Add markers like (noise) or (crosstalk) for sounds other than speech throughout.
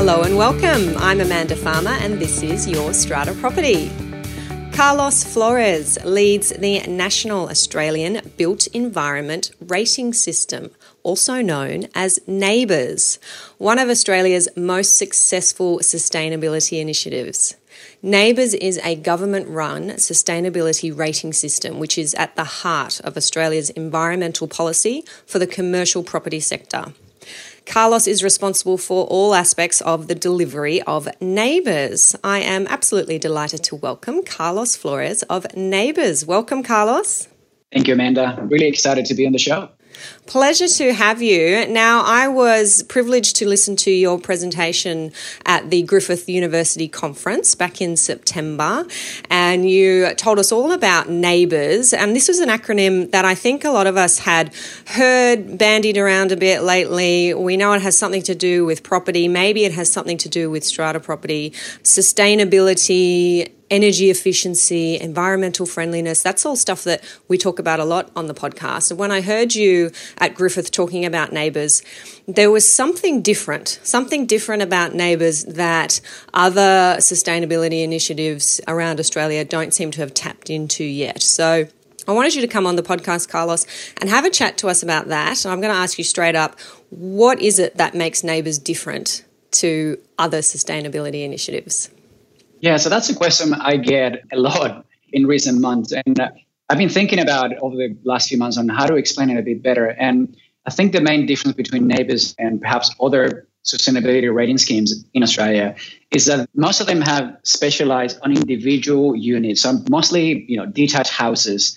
Hello and welcome. I'm Amanda Farmer, and this is Your Strata Property. Carlos Flores leads the National Australian Built Environment Rating System, also known as NABERS, one of Australia's most successful sustainability initiatives. NABERS is a government run sustainability rating system which is at the heart of Australia's environmental policy for the commercial property sector. Carlos is responsible for all aspects of the delivery of NABERS. I am absolutely delighted to welcome Carlos Flores of NABERS. Welcome, Carlos. Thank you, Amanda. Really excited to be on the show. Pleasure to have you. Now, I was privileged to listen to your presentation at the Griffith University conference back in September, and you told us all about NABERS. And this was an acronym that I think a lot of us had heard bandied around a bit lately. We know it has something to do with property, maybe it has something to do with strata property, sustainability, energy efficiency, environmental friendliness. That's all stuff that we talk about a lot on the podcast. And when I heard you at Griffith talking about NABERS, there was something different, something different about NABERS that other sustainability initiatives around Australia don't seem to have tapped into yet. So I wanted you to come on the podcast, Carlos, and have a chat to us about that. And I'm going to ask you straight up what is it that makes NABERS different to other sustainability initiatives? Yeah, so that's a question I get a lot in recent months. And uh, I've been thinking about over the last few months on how to explain it a bit better. And I think the main difference between NABERS and perhaps other sustainability rating schemes in Australia is that most of them have specialized on individual units, so mostly you know detached houses.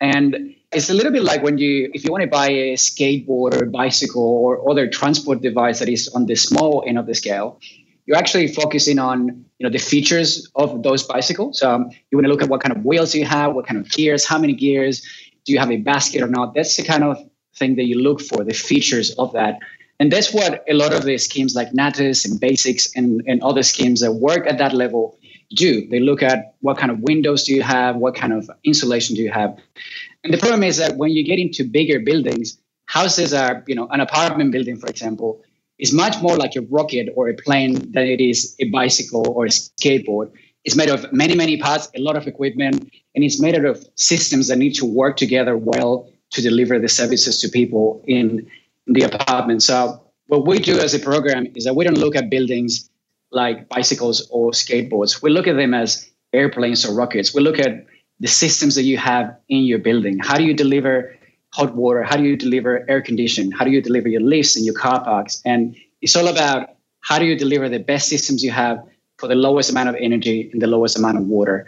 And it's a little bit like when you if you want to buy a skateboard or bicycle or other transport device that is on the small end of the scale, you're actually focusing on you know the features of those bicycles. Um, you want to look at what kind of wheels you have, what kind of gears, how many gears, do you have a basket or not? That's the kind of thing that you look for, the features of that. And that's what a lot of the schemes like NatHERS and BASIX and, and other schemes that work at that level do. They look at what kind of windows do you have, what kind of insulation do you have. And the problem is that when you get into bigger buildings, houses are, you know, an apartment building, for example, is much more like a rocket or a plane than it is a bicycle or a skateboard. It's made of many, many parts, a lot of equipment, and it's made out of systems that need to work together well to deliver the services to people in the apartment. So what we do as a program is that we don't look at buildings like bicycles or skateboards. We look at them as airplanes or rockets. We look at the systems that you have in your building. How do you deliver hot water? How do you deliver air conditioning? How do you deliver your lifts and your car parks? And it's all about how do you deliver the best systems you have for the lowest amount of energy and the lowest amount of water.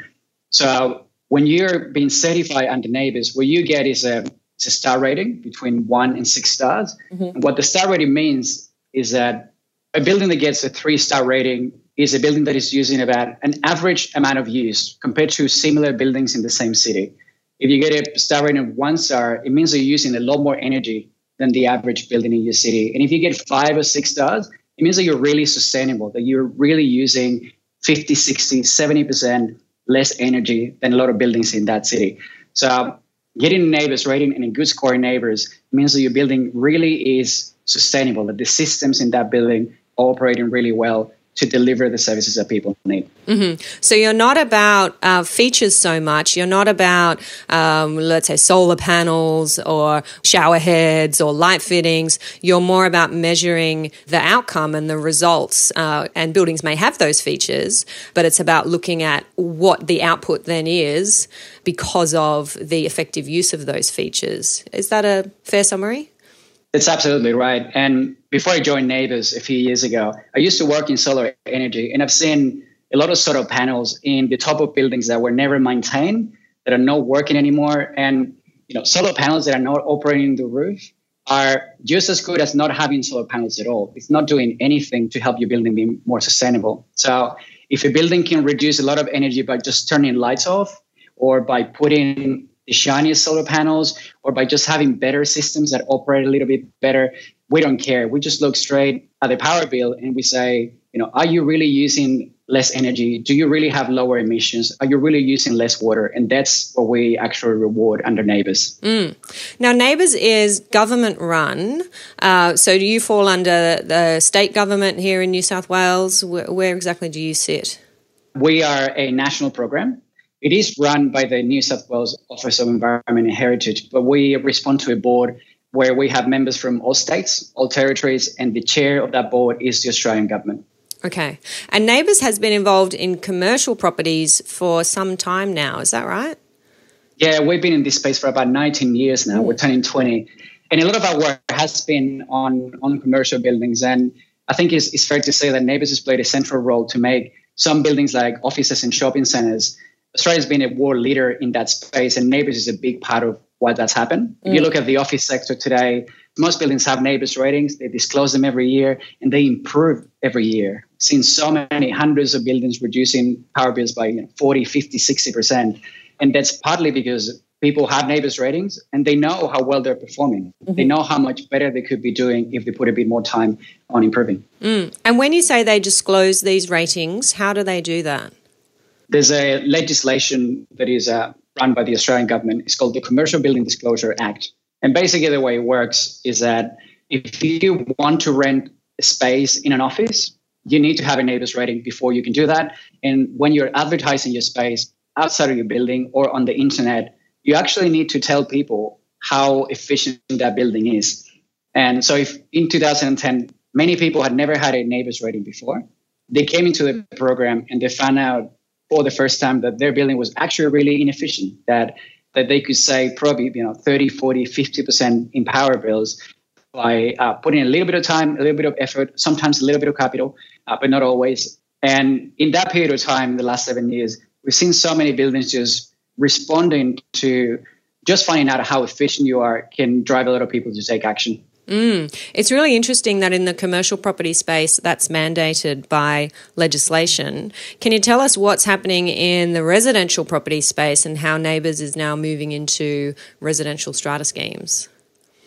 So when you're being certified under NABERS, what you get is a, it's a star rating between one and six stars. Mm-hmm. And what the star rating means is that a building that gets a three star rating is a building that is using about an average amount of use compared to similar buildings in the same city. If you get a star rating of one star, it means you're using a lot more energy than the average building in your city. And if you get five or six stars, it means that you're really sustainable, that you're really using 50, 60, 70% less energy than a lot of buildings in that city. So getting NABERS rating and a good score in NABERS means that your building really is sustainable, that the systems in that building are operating really well to deliver the services that people need. Mm-hmm. So you're not about uh, features so much. You're not about, um, let's say, solar panels or shower heads or light fittings. You're more about measuring the outcome and the results. Uh, and buildings may have those features, but it's about looking at what the output then is because of the effective use of those features. Is that a fair summary? It's absolutely right. And before I joined NABERS a few years ago, I used to work in solar energy, and I've seen a lot of solar panels in the top of buildings that were never maintained, that are not working anymore. And you know, solar panels that are not operating the roof are just as good as not having solar panels at all. It's not doing anything to help your building be more sustainable. So if a building can reduce a lot of energy by just turning lights off or by putting the shiniest solar panels or by just having better systems that operate a little bit better, we don't care. We just look straight at the power bill and we say, you know, are you really using less energy? Do you really have lower emissions? Are you really using less water? And that's what we actually reward under NABERS. Mm. Now, NABERS is government run. Uh, so do you fall under the state government here in New South Wales? Where, where exactly do you sit? We are a national program. It is run by the New South Wales Office of Environment and Heritage, but we respond to a board where we have members from all states, all territories, and the chair of that board is the Australian government. Okay. And NABERS has been involved in commercial properties for some time now, is that right? Yeah, we've been in this space for about 19 years now. Hmm. We're turning 20. And a lot of our work has been on, on commercial buildings. And I think it's, it's fair to say that NABERS has played a central role to make some buildings like offices and shopping centers. Australia's been a world leader in that space, and NABERS is a big part of why that's happened. Mm. If you mm. look at the office sector today, most buildings have NABERS ratings. They disclose them every year and they improve every year. Seen so many hundreds of buildings reducing power bills by you know, 40, 50, 60%. And that's partly because people have NABERS ratings and they know how well they're performing. Mm-hmm. They know how much better they could be doing if they put a bit more time on improving. Mm. And when you say they disclose these ratings, how do they do that? There's a legislation that is uh, run by the Australian government. It's called the Commercial Building Disclosure Act. And basically, the way it works is that if you want to rent a space in an office, you need to have a NABERS rating before you can do that. And when you're advertising your space outside of your building or on the internet, you actually need to tell people how efficient that building is. And so, if in 2010, many people had never had a NABERS rating before, they came into the program and they found out for the first time that their building was actually really inefficient, that that they could save probably you know 30 40 50% in power bills by uh, putting a little bit of time a little bit of effort sometimes a little bit of capital uh, but not always. And in that period of time the last seven years we've seen so many buildings just responding to just finding out how efficient you are can drive a lot of people to take action Mm. It's really interesting that in the commercial property space, that's mandated by legislation. Can you tell us what's happening in the residential property space and how NABERS is now moving into residential strata schemes?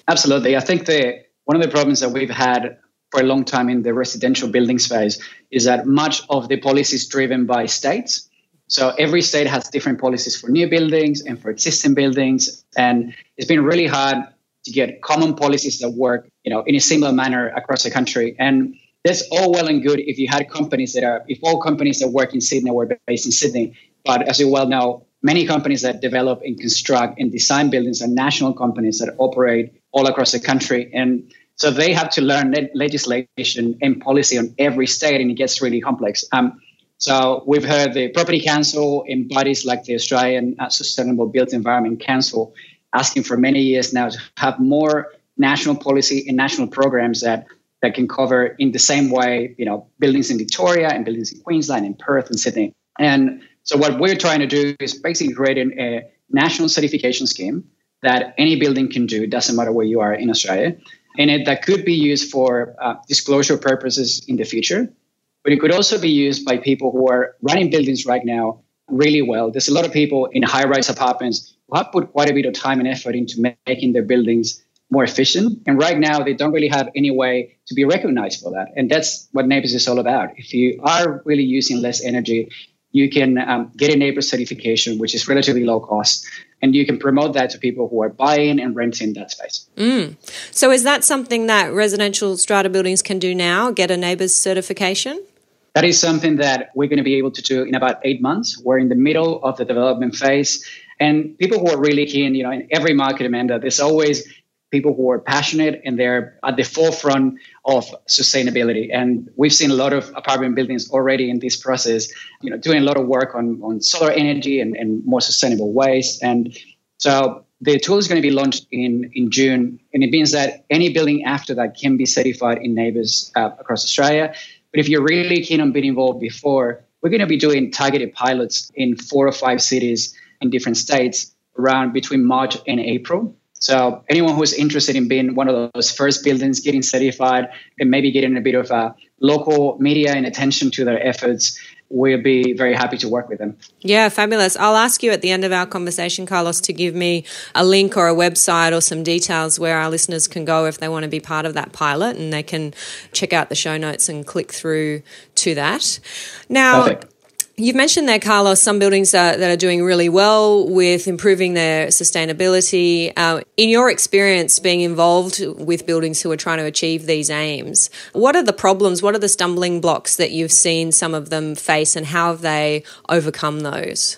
Absolutely. I think the one of the problems that we've had for a long time in the residential building space is that much of the policy is driven by states. So every state has different policies for new buildings and for existing buildings, and it's been really hard to get common policies that work, you know, in a similar manner across the country. And that's all well and good if you had companies that are, if all companies that work in Sydney were based in Sydney. But as you well know, many companies that develop and construct and design buildings are national companies that operate all across the country. And so they have to learn legislation and policy on every state, and it gets really complex. Um, so we've heard the Property Council and bodies like the Australian Sustainable Built Environment Council asking for many years now to have more national policy and national programs that that can cover in the same way, you know, buildings in Victoria and buildings in Queensland and Perth and Sydney. And so what we're trying to do is basically create a national certification scheme that any building can do. Doesn't matter where you are in Australia, and it, that could be used for uh, disclosure purposes in the future. But it could also be used by people who are running buildings right now really well. There's a lot of people in high-rise apartments have put quite a bit of time and effort into making their buildings more efficient. And right now, they don't really have any way to be recognized for that. And that's what NABERS is all about. If you are really using less energy, you can um, get a NABERS certification, which is relatively low cost, and you can promote that to people who are buying and renting that space. Mm. So, is that something that residential strata buildings can do now? Get a NABERS certification? That is something that we're going to be able to do in about eight months. We're in the middle of the development phase. And people who are really keen, you know, in every market, Amanda, there's always people who are passionate and they're at the forefront of sustainability. And we've seen a lot of apartment buildings already in this process, you know, doing a lot of work on, on solar energy and, and more sustainable ways. And so the tool is going to be launched in, in June, and it means that any building after that can be certified in NABERS uh, across Australia. But if you're really keen on being involved before, we're going to be doing targeted pilots in four or five cities in different states around between March and April. So anyone who's interested in being one of those first buildings getting certified and maybe getting a bit of a local media and attention to their efforts, we'll be very happy to work with them. Yeah, fabulous. I'll ask you at the end of our conversation, Carlos, to give me a link or a website or some details where our listeners can go if they want to be part of that pilot and they can check out the show notes and click through to that. Now, Perfect. You've mentioned there, Carlos, some buildings that are doing really well with improving their sustainability. Uh, in your experience being involved with buildings who are trying to achieve these aims, what are the problems, what are the stumbling blocks that you've seen some of them face, and how have they overcome those?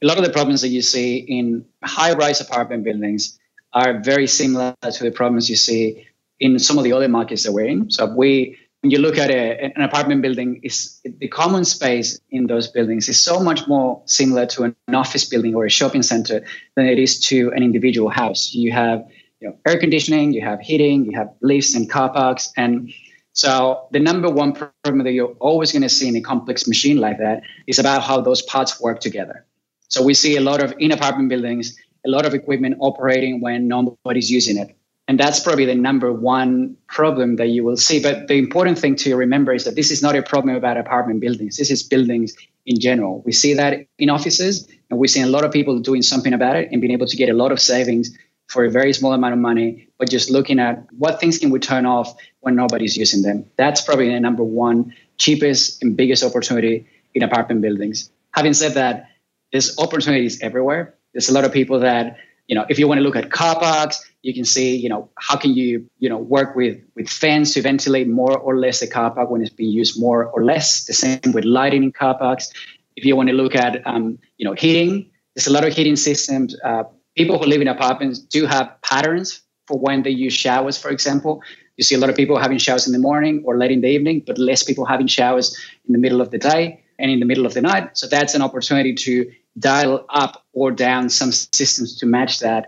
A lot of the problems that you see in high rise apartment buildings are very similar to the problems you see in some of the other markets that we're in. So we when you look at a, an apartment building, is the common space in those buildings is so much more similar to an office building or a shopping center than it is to an individual house. You have you know, air conditioning, you have heating, you have lifts and car parks, and so the number one problem that you're always going to see in a complex machine like that is about how those parts work together. So we see a lot of in apartment buildings, a lot of equipment operating when nobody's using it. And that's probably the number one problem that you will see. But the important thing to remember is that this is not a problem about apartment buildings. This is buildings in general. We see that in offices, and we're seeing a lot of people doing something about it and being able to get a lot of savings for a very small amount of money, but just looking at what things can we turn off when nobody's using them. That's probably the number one cheapest and biggest opportunity in apartment buildings. Having said that, there's opportunities everywhere. There's a lot of people that you know, if you want to look at car parks, you can see, you know, how can you, you know, work with with fans to ventilate more or less the car park when it's being used more or less. The same with lighting in car parks. If you want to look at, um, you know, heating, there's a lot of heating systems. Uh, people who live in apartments do have patterns for when they use showers, for example. You see a lot of people having showers in the morning or late in the evening, but less people having showers in the middle of the day and in the middle of the night. So that's an opportunity to dial up or down some systems to match that.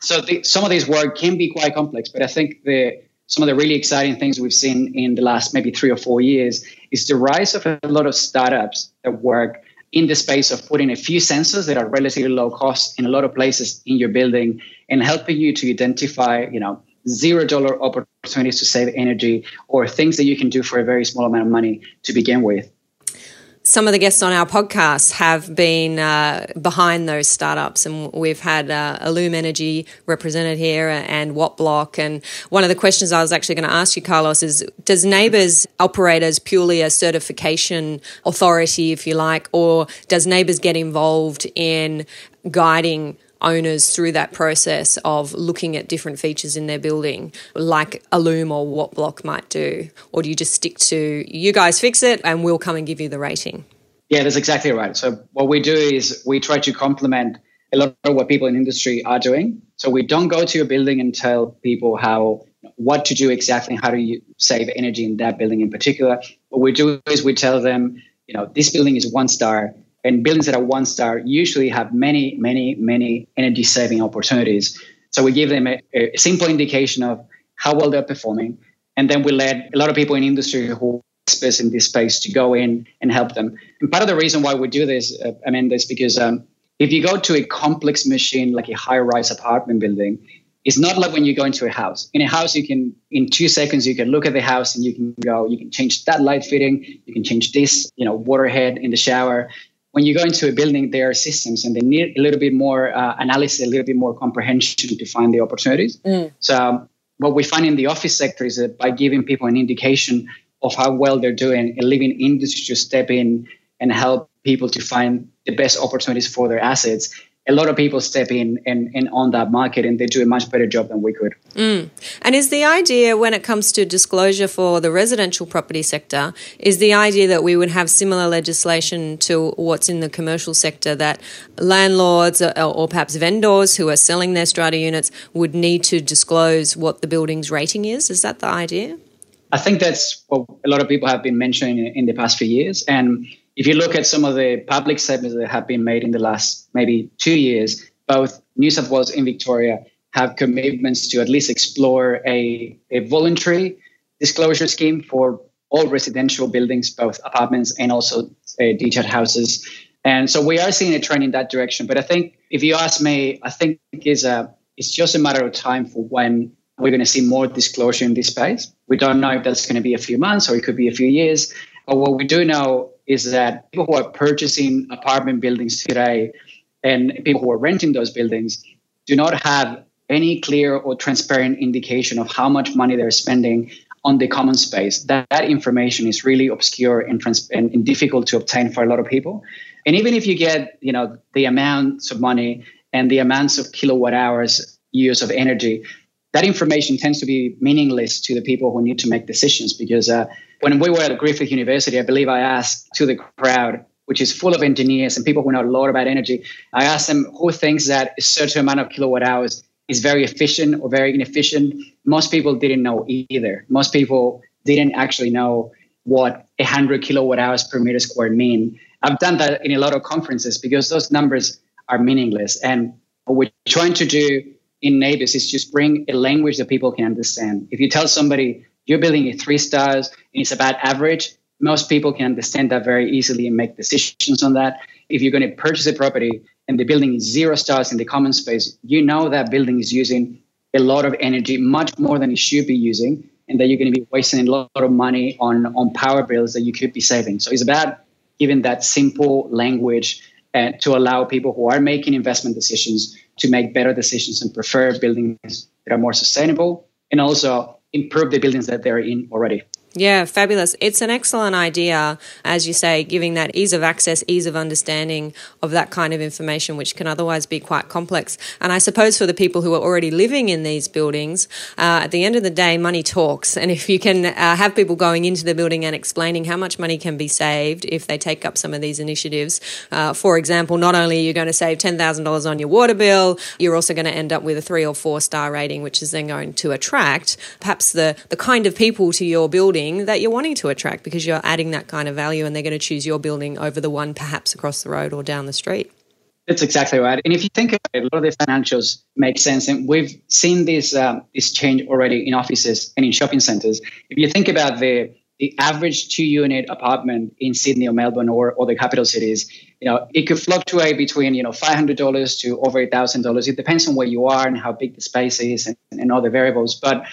So the, some of these work can be quite complex, but I think the some of the really exciting things we've seen in the last maybe three or four years is the rise of a lot of startups that work in the space of putting a few sensors that are relatively low cost in a lot of places in your building and helping you to identify, you know, zero dollar opportunities to save energy or things that you can do for a very small amount of money to begin with some of the guests on our podcast have been uh, behind those startups, and we've had uh, Illume Energy represented here and Wattblock. And one of the questions I was actually going to ask you, Carlos, is Does NABERS operate as purely a certification authority, if you like, or does NABERS get involved in guiding owners through that process of looking at different features in their building, like Illume or Wattblock might do? Or do you just stick to you guys fix it and we'll come and give you the rating? Yeah, that's exactly right. So what we do is we try to complement a lot of what people in industry are doing. So we don't go to a building and tell people how what to do exactly, how do you save energy in that building in particular. What we do is we tell them, you know, this building is one star and buildings that are one star usually have many, many, many energy saving opportunities. So we give them a, a, simple indication of how well they're performing. And then we let a lot of people in industry who experts in this space to go in and help them. And part of the reason why we do this, uh, I mean, this because um, if you go to a complex machine like a high rise apartment building, it's not like when you go into a house. In a house, you can, in two seconds, you can look at the house and you can go, you can change that light fitting, you can change this, you know, water head in the shower, when you go into a building, there are systems and they need a little bit more uh, analysis, a little bit more comprehension to find the opportunities. Mm. So, what we find in the office sector is that by giving people an indication of how well they're doing, a living industry to step in and help people to find the best opportunities for their assets, a lot of people step in and, and on that market and they do a much better job than we could. Mm. And is the idea when it comes to disclosure for the residential property sector, is the idea that we would have similar legislation to what's in the commercial sector that landlords or, or perhaps vendors who are selling their strata units would need to disclose what the building's rating is? Is that the idea? I think that's what a lot of people have been mentioning in the past few years. And if you look at some of the public statements that have been made in the last maybe two years, both New South Wales and Victoria have commitments to at least explore a, a voluntary disclosure scheme for all residential buildings, both apartments and also uh, detached houses. And so we are seeing a trend in that direction. But I think, if you ask me, I think is a, it's just a matter of time for when we're going to see more disclosure in this space. We don't know if that's going to be a few months or it could be a few years. But what we do know is that people who are purchasing apartment buildings today and people who are renting those buildings do not have any clear or transparent indication of how much money they're spending on the common space. That, that information is really obscure and, trans- and, and difficult to obtain for a lot of people. And even if you get, you know, the amounts of money and the amounts of kilowatt hours use of energy, that information tends to be meaningless to the people who need to make decisions. Because uh, when we were at Griffith University, I believe I asked to the crowd, which is full of engineers and people who know a lot about energy, I asked them who thinks that a certain amount of kilowatt hours is very efficient or very inefficient. Most people didn't know either. Most people didn't actually know what 100 kilowatt hours per meter squared mean. I've done that in a lot of conferences because those numbers are meaningless. And what we're trying to do in NABERS is just bring a language that people can understand. If you tell somebody you're building a three stars and it's about average, most people can understand that very easily and make decisions on that. If you're going to purchase a property and the building is zero stars in the common space, you know that building is using a lot of energy, much more than it should be using, and that you're going to be wasting a lot of money on, on power bills that you could be saving. So it's about giving that simple language uh, to allow people who are making investment decisions to make better decisions and prefer buildings that are more sustainable and also improve the buildings that they're in already. Yeah, fabulous. It's an excellent idea, as you say, giving that ease of access, ease of understanding of that kind of information, which can otherwise be quite complex. And I suppose for the people who are already living in these buildings, uh, at the end of the day, money talks. And if you can uh, have people going into the building and explaining how much money can be saved if they take up some of these initiatives, uh, for example, not only are you going to save $10,000 on your water bill, you're also going to end up with a three or four star rating, which is then going to attract perhaps the, the kind of people to your building building that you're wanting to attract because you're adding that kind of value and they're going to choose your building over the one perhaps across the road or down the street. That's exactly right. And if you think about it, a lot of the financials make sense. And we've seen this, um, this change already in offices and in shopping centers. If you think about the, the average two unit apartment in Sydney or Melbourne or, or the capital cities, you know, it could fluctuate between, you know, $500 to over $1,000. It depends on where you are and how big the space is and, and other variables. But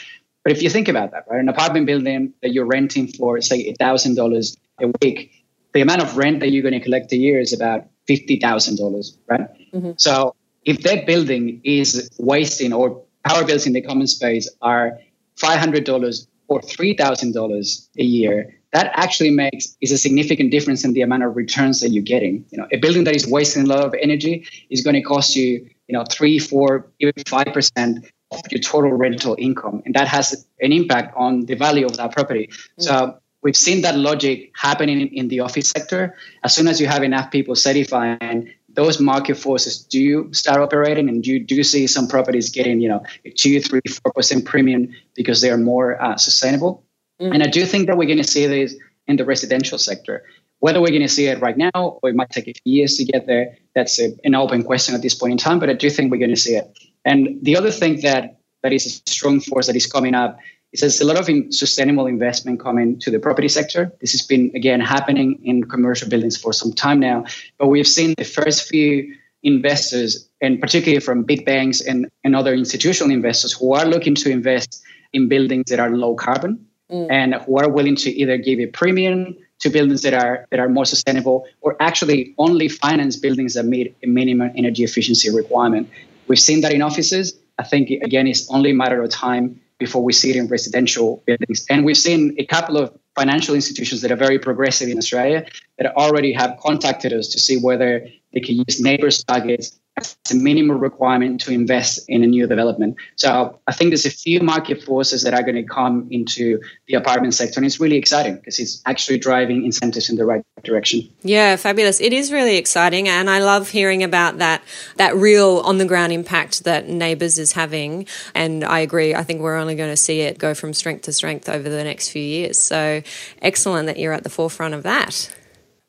but if you think about that, right, an apartment building that you're renting for, say, thousand dollars a week, the amount of rent that you're going to collect a year is about fifty thousand dollars, right? Mm-hmm. So if that building is wasting or power bills in the common space are five hundred dollars or three thousand dollars a year, that actually makes is a significant difference in the amount of returns that you're getting. You know, a building that is wasting a lot of energy is going to cost you, you know, three, four, even five percent of your total rental income. And that has an impact on the value of that property. Mm-hmm. So we've seen that logic happening in, the office sector. As soon as you have enough people certifying, those market forces do start operating and you do see some properties getting, you know, two, three, four percent premium because they are more uh, sustainable. Mm-hmm. And I do think that we're going to see this in the residential sector. Whether we're going to see it right now or it might take a few years to get there, that's a, an open question at this point in time, but I do think we're going to see it. And the other thing that that is a strong force that is coming up is there's a lot of in sustainable investment coming to the property sector. This has been again happening in commercial buildings for some time now, but we've seen the first few investors, and particularly from big banks and, and other institutional investors who are looking to invest in buildings that are low carbon mm. and who are willing to either give a premium to buildings that are that are more sustainable or actually only finance buildings that meet a minimum energy efficiency requirement. We've seen that in offices. I think, again, it's only a matter of time before we see it in residential buildings. And we've seen a couple of financial institutions that are very progressive in Australia that already have contacted us to see whether they can use NABERS' targets as a minimal requirement to invest in a new development. So I think there's a few market forces that are going to come into the apartment sector, and it's really exciting because it's actually driving incentives in the right direction. Yeah, fabulous. It is really exciting, and I love hearing about that that real on the ground impact that NABERS is having. And I agree. I think we're only going to see it go from strength to strength over the next few years. So excellent that you're at the forefront of that.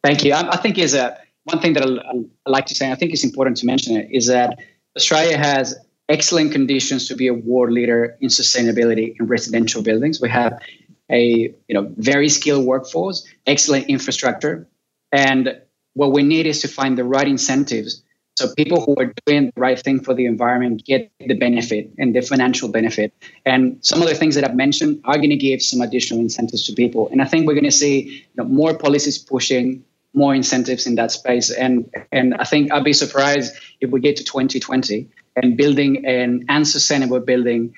Thank you. I, I think is a one thing that I, like to say, I think it's important to mention it, is that Australia has excellent conditions to be a world leader in sustainability in residential buildings. We have a you know very skilled workforce, excellent infrastructure, and what we need is to find the right incentives so people who are doing the right thing for the environment get the benefit and the financial benefit. And some of the things that I've mentioned are going to give some additional incentives to people. And I think we're going to see you know, more policies pushing more incentives in that space. And and I think I'd be surprised if we get to 2020 and building an unsustainable building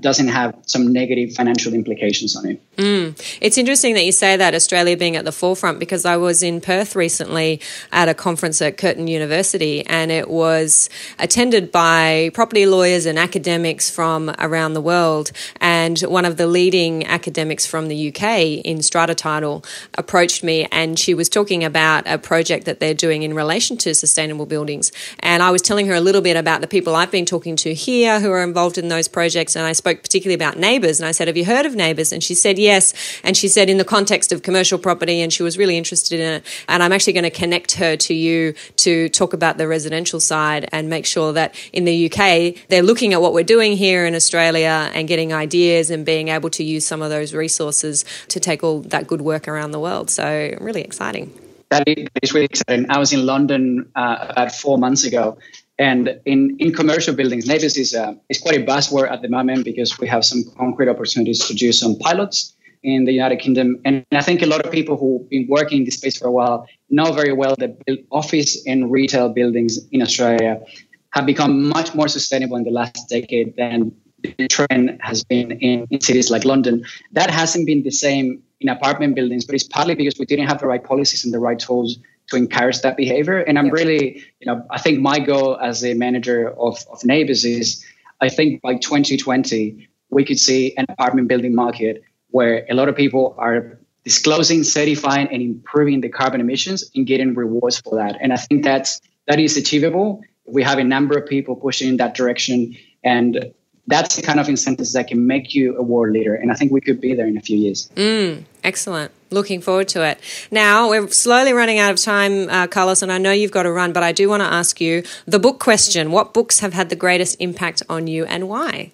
doesn't have some negative financial implications on it. Mm. It's interesting that you say that Australia being at the forefront because I was in Perth recently at a conference at Curtin University and it was attended by property lawyers and academics from around the world. And one of the leading academics from the UK in strata title approached me and she was talking about a project that they're doing in relation to sustainable buildings. And I was telling her a little bit about the people I've been talking to here who are involved in those projects. And I spoke particularly about NABERS. And I said, Have you heard of NABERS? And she said, Yes. And she said, In the context of commercial property. And she was really interested in it. And I'm actually going to connect her to you to talk about the residential side and make sure that in the UK, they're looking at what we're doing here in Australia and getting ideas and being able to use some of those resources to take all that good work around the world. So, really exciting. That is really exciting. I was in London uh, about four months ago, and in, in commercial buildings, NABERS is, uh, is quite a buzzword at the moment because we have some concrete opportunities to do some pilots in the United Kingdom. And I think a lot of people who've been working in this space for a while know very well that office and retail buildings in Australia have become much more sustainable in the last decade than the trend has been in, in cities like London. That hasn't been the same in apartment buildings, but it's partly because we didn't have the right policies and the right tools to encourage that behavior. And I'm really, you know, I think my goal as a manager of, of NABERS is I think by 2020, we could see an apartment building market where a lot of people are disclosing, certifying, and improving the carbon emissions and getting rewards for that. And I think that's that is achievable. We have a number of people pushing in that direction, and that's the kind of incentives that can make you a world leader. And I think we could be there in a few years. Mm, excellent. Looking forward to it. Now, we're slowly running out of time, uh, Carlos, and I know you've got to run, but I do want to ask you the book question. What books have had the greatest impact on you and why?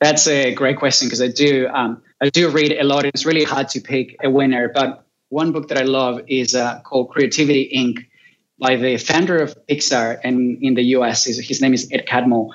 That's a great question because I do um, I do read a lot. It's really hard to pick a winner, but one book that I love is uh, called Creativity Inc. by the founder of Pixar and in the US. His name is Ed Catmull.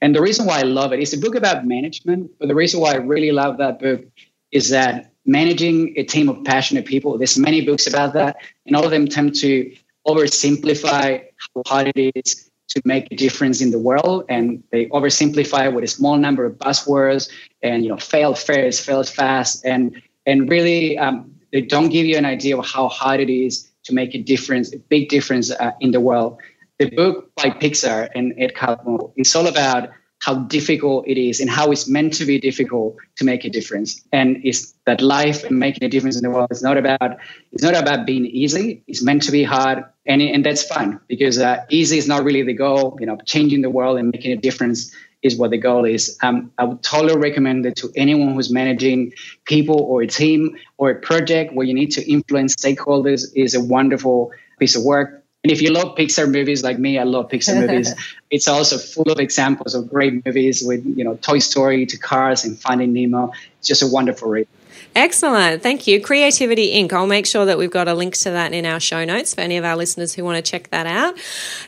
And the reason why I love it is a book about management, but the reason why I really love that book is that managing a team of passionate people, there's many books about that, and all of them tend to oversimplify how hard it is to make a difference in the world and they oversimplify with a small number of buzzwords and you know fail fast fail fast and and really um, they don't give you an idea of how hard it is to make a difference a big difference uh, in the world. The book by Pixar and Ed Catmull is all about how difficult it is and how it's meant to be difficult to make a difference. And it's that life and making a difference in the world is not about it's not about being easy. It's meant to be hard, and and that's fine because uh, easy is not really the goal. You know, changing the world and making a difference is what the goal is. Um, I would totally recommend it to anyone who's managing people or a team or a project where you need to influence stakeholders. is a wonderful piece of work and if you love Pixar movies like me, I love Pixar movies. (laughs) It's also full of examples of great movies with, you know, Toy Story to Cars and Finding Nemo. It's just a wonderful read. Excellent. Thank you. Creativity Inc. I'll make sure that we've got a link to that in our show notes for any of our listeners who want to check that out.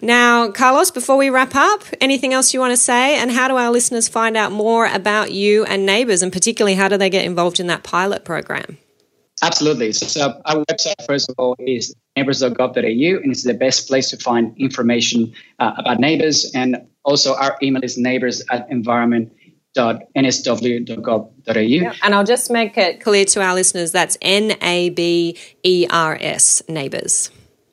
Now, Carlos, before we wrap up, anything else you want to say? And how do our listeners find out more about you and NABERS? And particularly, how do they get involved in that pilot program? Absolutely. So our website, first of all, is nabers.gov.au, and it's the best place to find information uh, about NABERS. And also, our email is nabers at environment.nsw.gov.au. Yeah, and I'll just make it clear to our listeners that's N A B E R S, NABERS.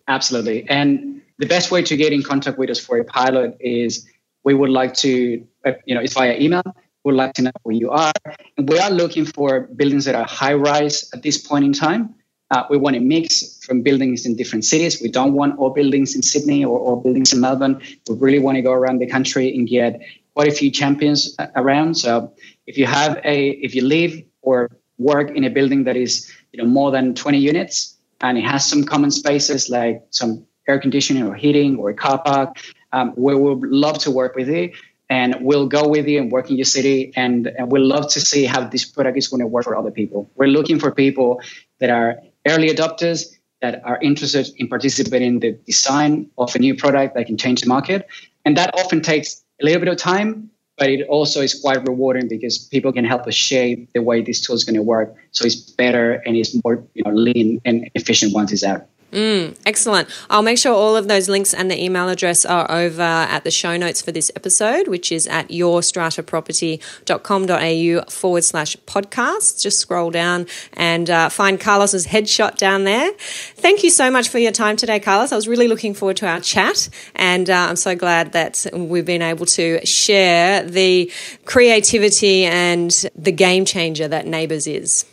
Absolutely. And the best way to get in contact with us for a pilot is we would like to, uh, you know, it's via email We'd like to know where you are. And we are looking for buildings that are high rise at this point in time. Uh, we want a mix from buildings in different cities. We don't want all buildings in Sydney or, or buildings in Melbourne. We really want to go around the country and get quite a few champions uh, around. So if you have a, if you live or work in a building that is, you know, more than 20 units and it has some common spaces like some air conditioning or heating or a car park, um, we would love to work with you and we'll go with you and work in your city and, and we'll love to see how this product is going to work for other people we're looking for people that are early adopters that are interested in participating in the design of a new product that can change the market. And that often takes a little bit of time but it also is quite rewarding because people can help us shape the way this tool is going to work so it's better and it's more you know lean and efficient once it's out Mm, excellent. I'll make sure all of those links and the email address are over at the show notes for this episode, which is at yourstrataproperty.com.au forward slash podcast. Just scroll down and uh, find Carlos's headshot down there. Thank you so much for your time today, Carlos. I was really looking forward to our chat, and uh, I'm so glad that we've been able to share the creativity and the game changer that NABERS is.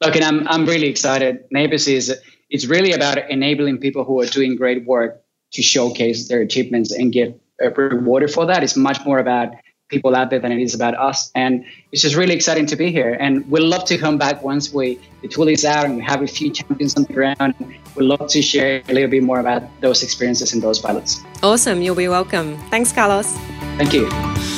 Look, and I'm, I'm really excited. NABERS is it's really about enabling people who are doing great work to showcase their achievements and get rewarded for that. It's much more about people out there than it is about us. And it's just really exciting to be here. And we'd love to come back once we the tool is out and we have a few champions on the ground. We'd love to share a little bit more about those experiences and those pilots. Awesome. You'll be welcome. Thanks, Carlos. Thank you.